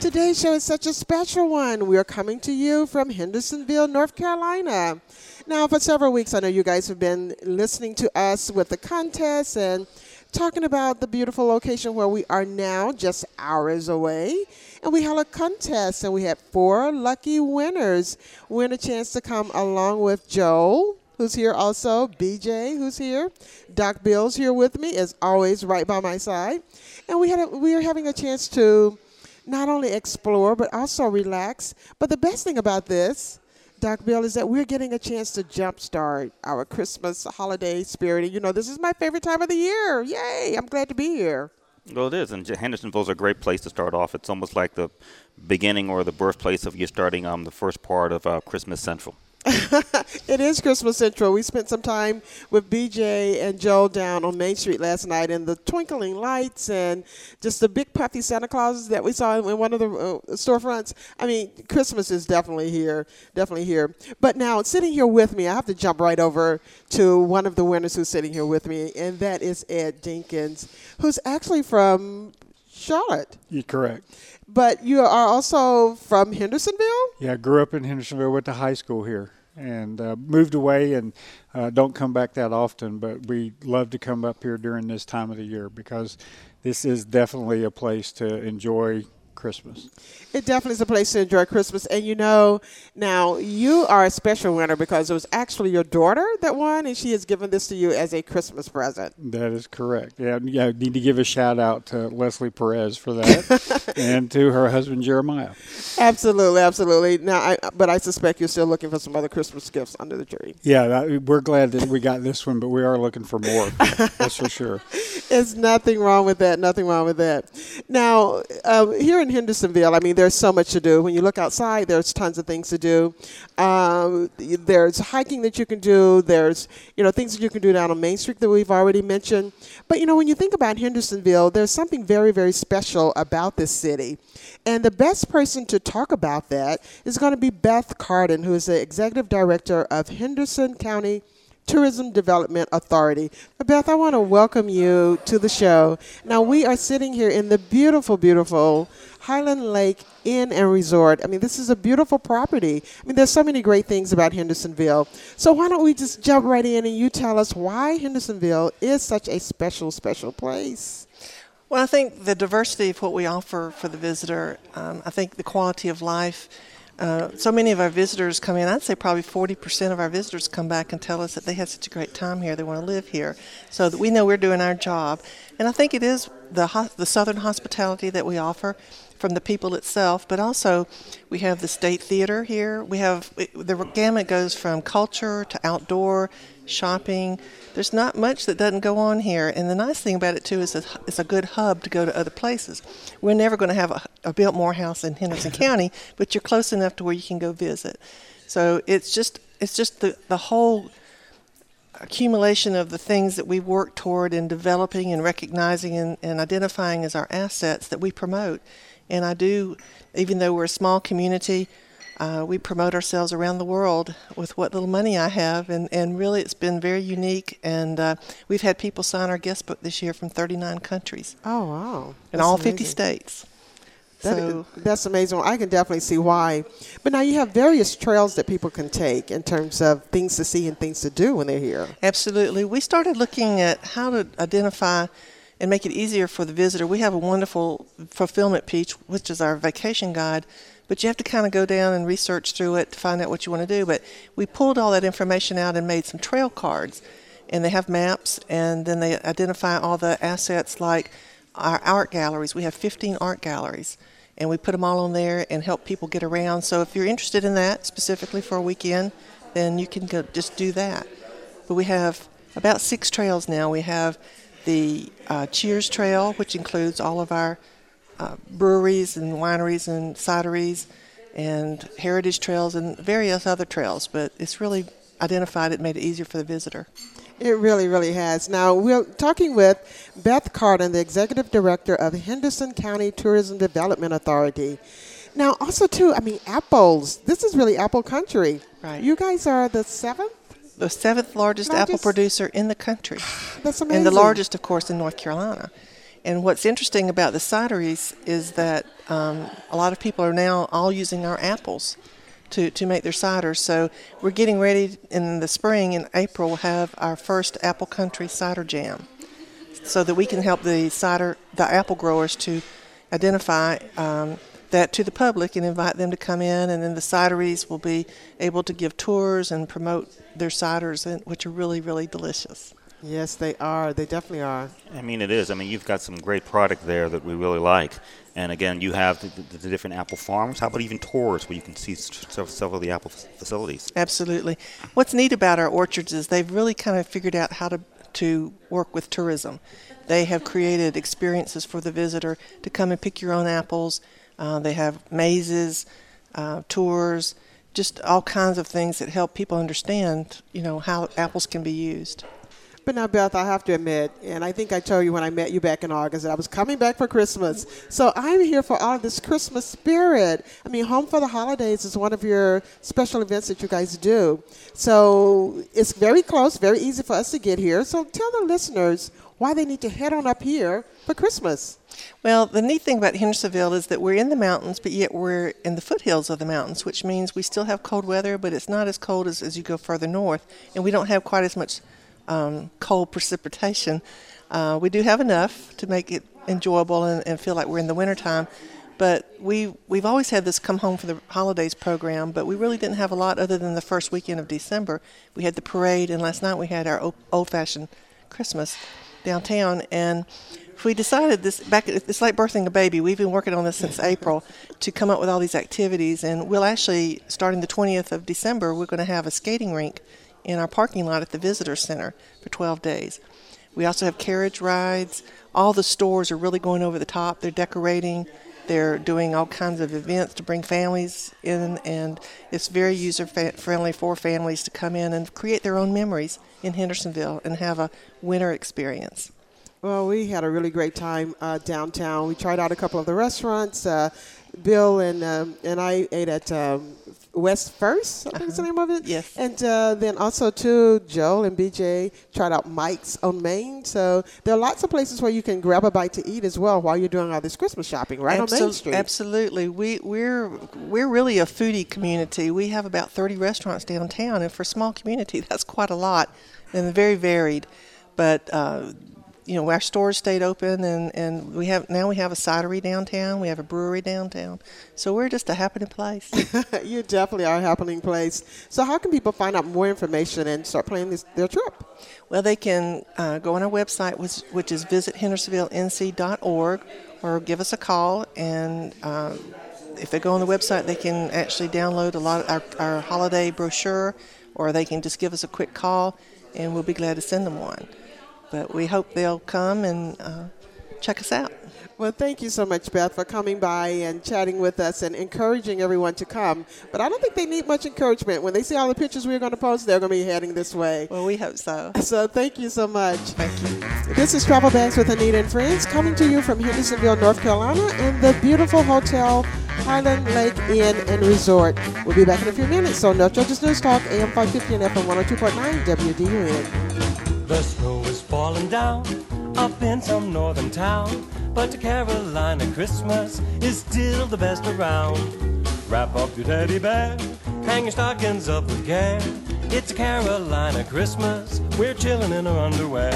Today's show is such a special one. We are coming to you from Hendersonville, North Carolina. Now, for several weeks, I know you guys have been listening to us with the contest and talking about the beautiful location where we are now, just hours away. And we held a contest, and we had four lucky winners win a chance to come along with Joel, who's here also, BJ, who's here, Doc Bill's here with me, as always, right by my side. And we had a, we are having a chance to not only explore but also relax. But the best thing about this, Doc Bill, is that we're getting a chance to jumpstart our Christmas holiday spirit. And you know, this is my favorite time of the year. Yay! I'm glad to be here. Well, it is, and Hendersonville's a great place to start off. It's almost like the beginning or the birthplace of you starting um, the first part of uh, Christmas Central. it is Christmas Central. We spent some time with BJ and Joe down on Main Street last night, and the twinkling lights and just the big puffy Santa Clauses that we saw in one of the uh, storefronts. I mean, Christmas is definitely here, definitely here. But now, sitting here with me, I have to jump right over to one of the winners who's sitting here with me, and that is Ed Dinkins, who's actually from Charlotte. You're correct. But you are also from Hendersonville? Yeah, I grew up in Hendersonville, went to high school here, and uh, moved away and uh, don't come back that often. But we love to come up here during this time of the year because this is definitely a place to enjoy Christmas. It definitely is a place to enjoy Christmas. And you know, now you are a special winner because it was actually your daughter that won, and she has given this to you as a Christmas present. That is correct. Yeah, yeah. I need to give a shout out to Leslie Perez for that, and to her husband Jeremiah. Absolutely, absolutely. Now, I, but I suspect you're still looking for some other Christmas gifts under the tree. Yeah, we're glad that we got this one, but we are looking for more. that's for sure. There's nothing wrong with that. Nothing wrong with that. Now, uh, here in Hendersonville, I mean, there's so much to do. When you look outside, there's tons of things to do. Um, there's hiking that you can do. There's, you know, things that you can do down on Main Street that we've already mentioned. But, you know, when you think about Hendersonville, there's something very, very special about this city. And the best person to talk about that is going to be Beth Carden, who is the executive director of Henderson County Tourism Development Authority. Beth, I want to welcome you to the show. Now, we are sitting here in the beautiful, beautiful Highland Lake Inn and Resort. I mean, this is a beautiful property. I mean, there's so many great things about Hendersonville. So, why don't we just jump right in and you tell us why Hendersonville is such a special, special place? Well, I think the diversity of what we offer for the visitor, um, I think the quality of life uh, so many of our visitors come in. I'd say probably 40% of our visitors come back and tell us that they had such a great time here. They want to live here. So that we know we're doing our job. And I think it is the, the southern hospitality that we offer from the people itself, but also we have the State Theater here. We have the gamut goes from culture to outdoor shopping. There's not much that doesn't go on here, and the nice thing about it too is it's a good hub to go to other places. We're never going to have a, a Biltmore House in Henderson County, but you're close enough to where you can go visit. So it's just it's just the the whole accumulation of the things that we work toward in developing and recognizing and, and identifying as our assets that we promote. And I do, even though we're a small community, uh, we promote ourselves around the world with what little money I have, and, and really it's been very unique. And uh, we've had people sign our guest book this year from 39 countries. Oh, wow. In all 50 states. That so is, that's amazing. I can definitely see why. But now you have various trails that people can take in terms of things to see and things to do when they're here. Absolutely. We started looking at how to identify and make it easier for the visitor. We have a wonderful fulfillment peach, which is our vacation guide, but you have to kind of go down and research through it to find out what you want to do. But we pulled all that information out and made some trail cards, and they have maps, and then they identify all the assets like our art galleries. We have 15 art galleries, and we put them all on there and help people get around. So if you're interested in that specifically for a weekend, then you can go just do that. But we have about six trails now. We have the uh, Cheers Trail, which includes all of our uh, breweries and wineries and cideries and heritage trails and various other trails. But it's really identified it, made it easier for the visitor. It really, really has. Now, we're talking with Beth Carden, the Executive Director of Henderson County Tourism Development Authority. Now, also, too, I mean, apples. This is really apple country. Right. You guys are the seventh? The seventh largest, apple producer in the country. That's amazing. And the largest, of course, in North Carolina. And what's interesting about the cideries is that um, a lot of people are now all using our apples to, to make their cider. So we're getting ready in the spring, in April, we'll have our first Apple Country Cider Jam so that we can help the cider, the apple growers to identify um, that to the public and invite them to come in. And then the cideries will be able to give tours and promote their ciders, which are really, really delicious. Yes, they are. They definitely are. I mean, it is. I mean, you've got some great product there that we really like. And again, you have the, the, the different apple farms. How about even tours where you can see several, several of the apple facilities? Absolutely. What's neat about our orchards is they've really kind of figured out how to, to work with tourism. They have created experiences for the visitor to come and pick your own apples. Uh, they have mazes, uh, tours, just all kinds of things that help people understand, you know, how apples can be used. But now, Beth, I have to admit, and I think I told you when I met you back in August that I was coming back for Christmas. So I'm here for all of this Christmas spirit. I mean, Home for the Holidays is one of your special events that you guys do. So it's very close, very easy for us to get here. So tell the listeners why they need to head on up here for Christmas. Well, the neat thing about Hendersonville is that we're in the mountains, but yet we're in the foothills of the mountains, which means we still have cold weather, but it's not as cold as, as you go further north, and we don't have quite as much um, cold precipitation. Uh, we do have enough to make it enjoyable and, and feel like we're in the wintertime. But we we've always had this come home for the holidays program, but we really didn't have a lot other than the first weekend of December. We had the parade, and last night we had our old fashioned Christmas downtown. And we decided this back. It's like birthing a baby. We've been working on this since April to come up with all these activities, and we'll actually starting the 20th of December. We're going to have a skating rink in our parking lot at the visitor center for 12 days. We also have carriage rides. All the stores are really going over the top. They're decorating. They're doing all kinds of events to bring families in, and it's very user friendly for families to come in and create their own memories in Hendersonville and have a winter experience. Well, we had a really great time uh, downtown. We tried out a couple of the restaurants. Uh, Bill and um, and I ate at um, West First, I think is the name of it. Yes. And uh, then also too, Joel and BJ tried out Mike's on Main. So there are lots of places where you can grab a bite to eat as well while you're doing all this Christmas shopping right on Main Street. Absolutely. We, we're, we're really a foodie community. We have about 30 restaurants downtown, and for a small community, that's quite a lot and very varied. But, uh, you know, our stores stayed open, and, and we have now we have a cidery downtown, we have a brewery downtown, so we're just a happening place. you definitely are a happening place. So how can people find out more information and start planning this, their trip? Well, they can uh, go on our website, which, which is visithendersonvillenc.org, or give us a call. And um, if they go on the website, they can actually download a lot of our, our holiday brochure, or they can just give us a quick call, and we'll be glad to send them one. But we hope they'll come and uh, check us out. Well, thank you so much, Beth, for coming by and chatting with us and encouraging everyone to come. But I don't think they need much encouragement. When they see all the pictures we're going to post, they're going to be heading this way. Well, we hope so. So thank you so much. Thank you. This is Travel Bags with Annita and Friends coming to you from Hendersonville, North Carolina, and the beautiful hotel Highland Lake Inn and Resort. We'll be back in a few minutes. So North Georgia's News Talk, AM 550 and FM 102.9 WDUN. The falling down up in some northern town. But to Carolina, Christmas is still the best around. Wrap up your teddy bear, hang your stockings up with care. It's a Carolina Christmas, we're chilling in our underwear.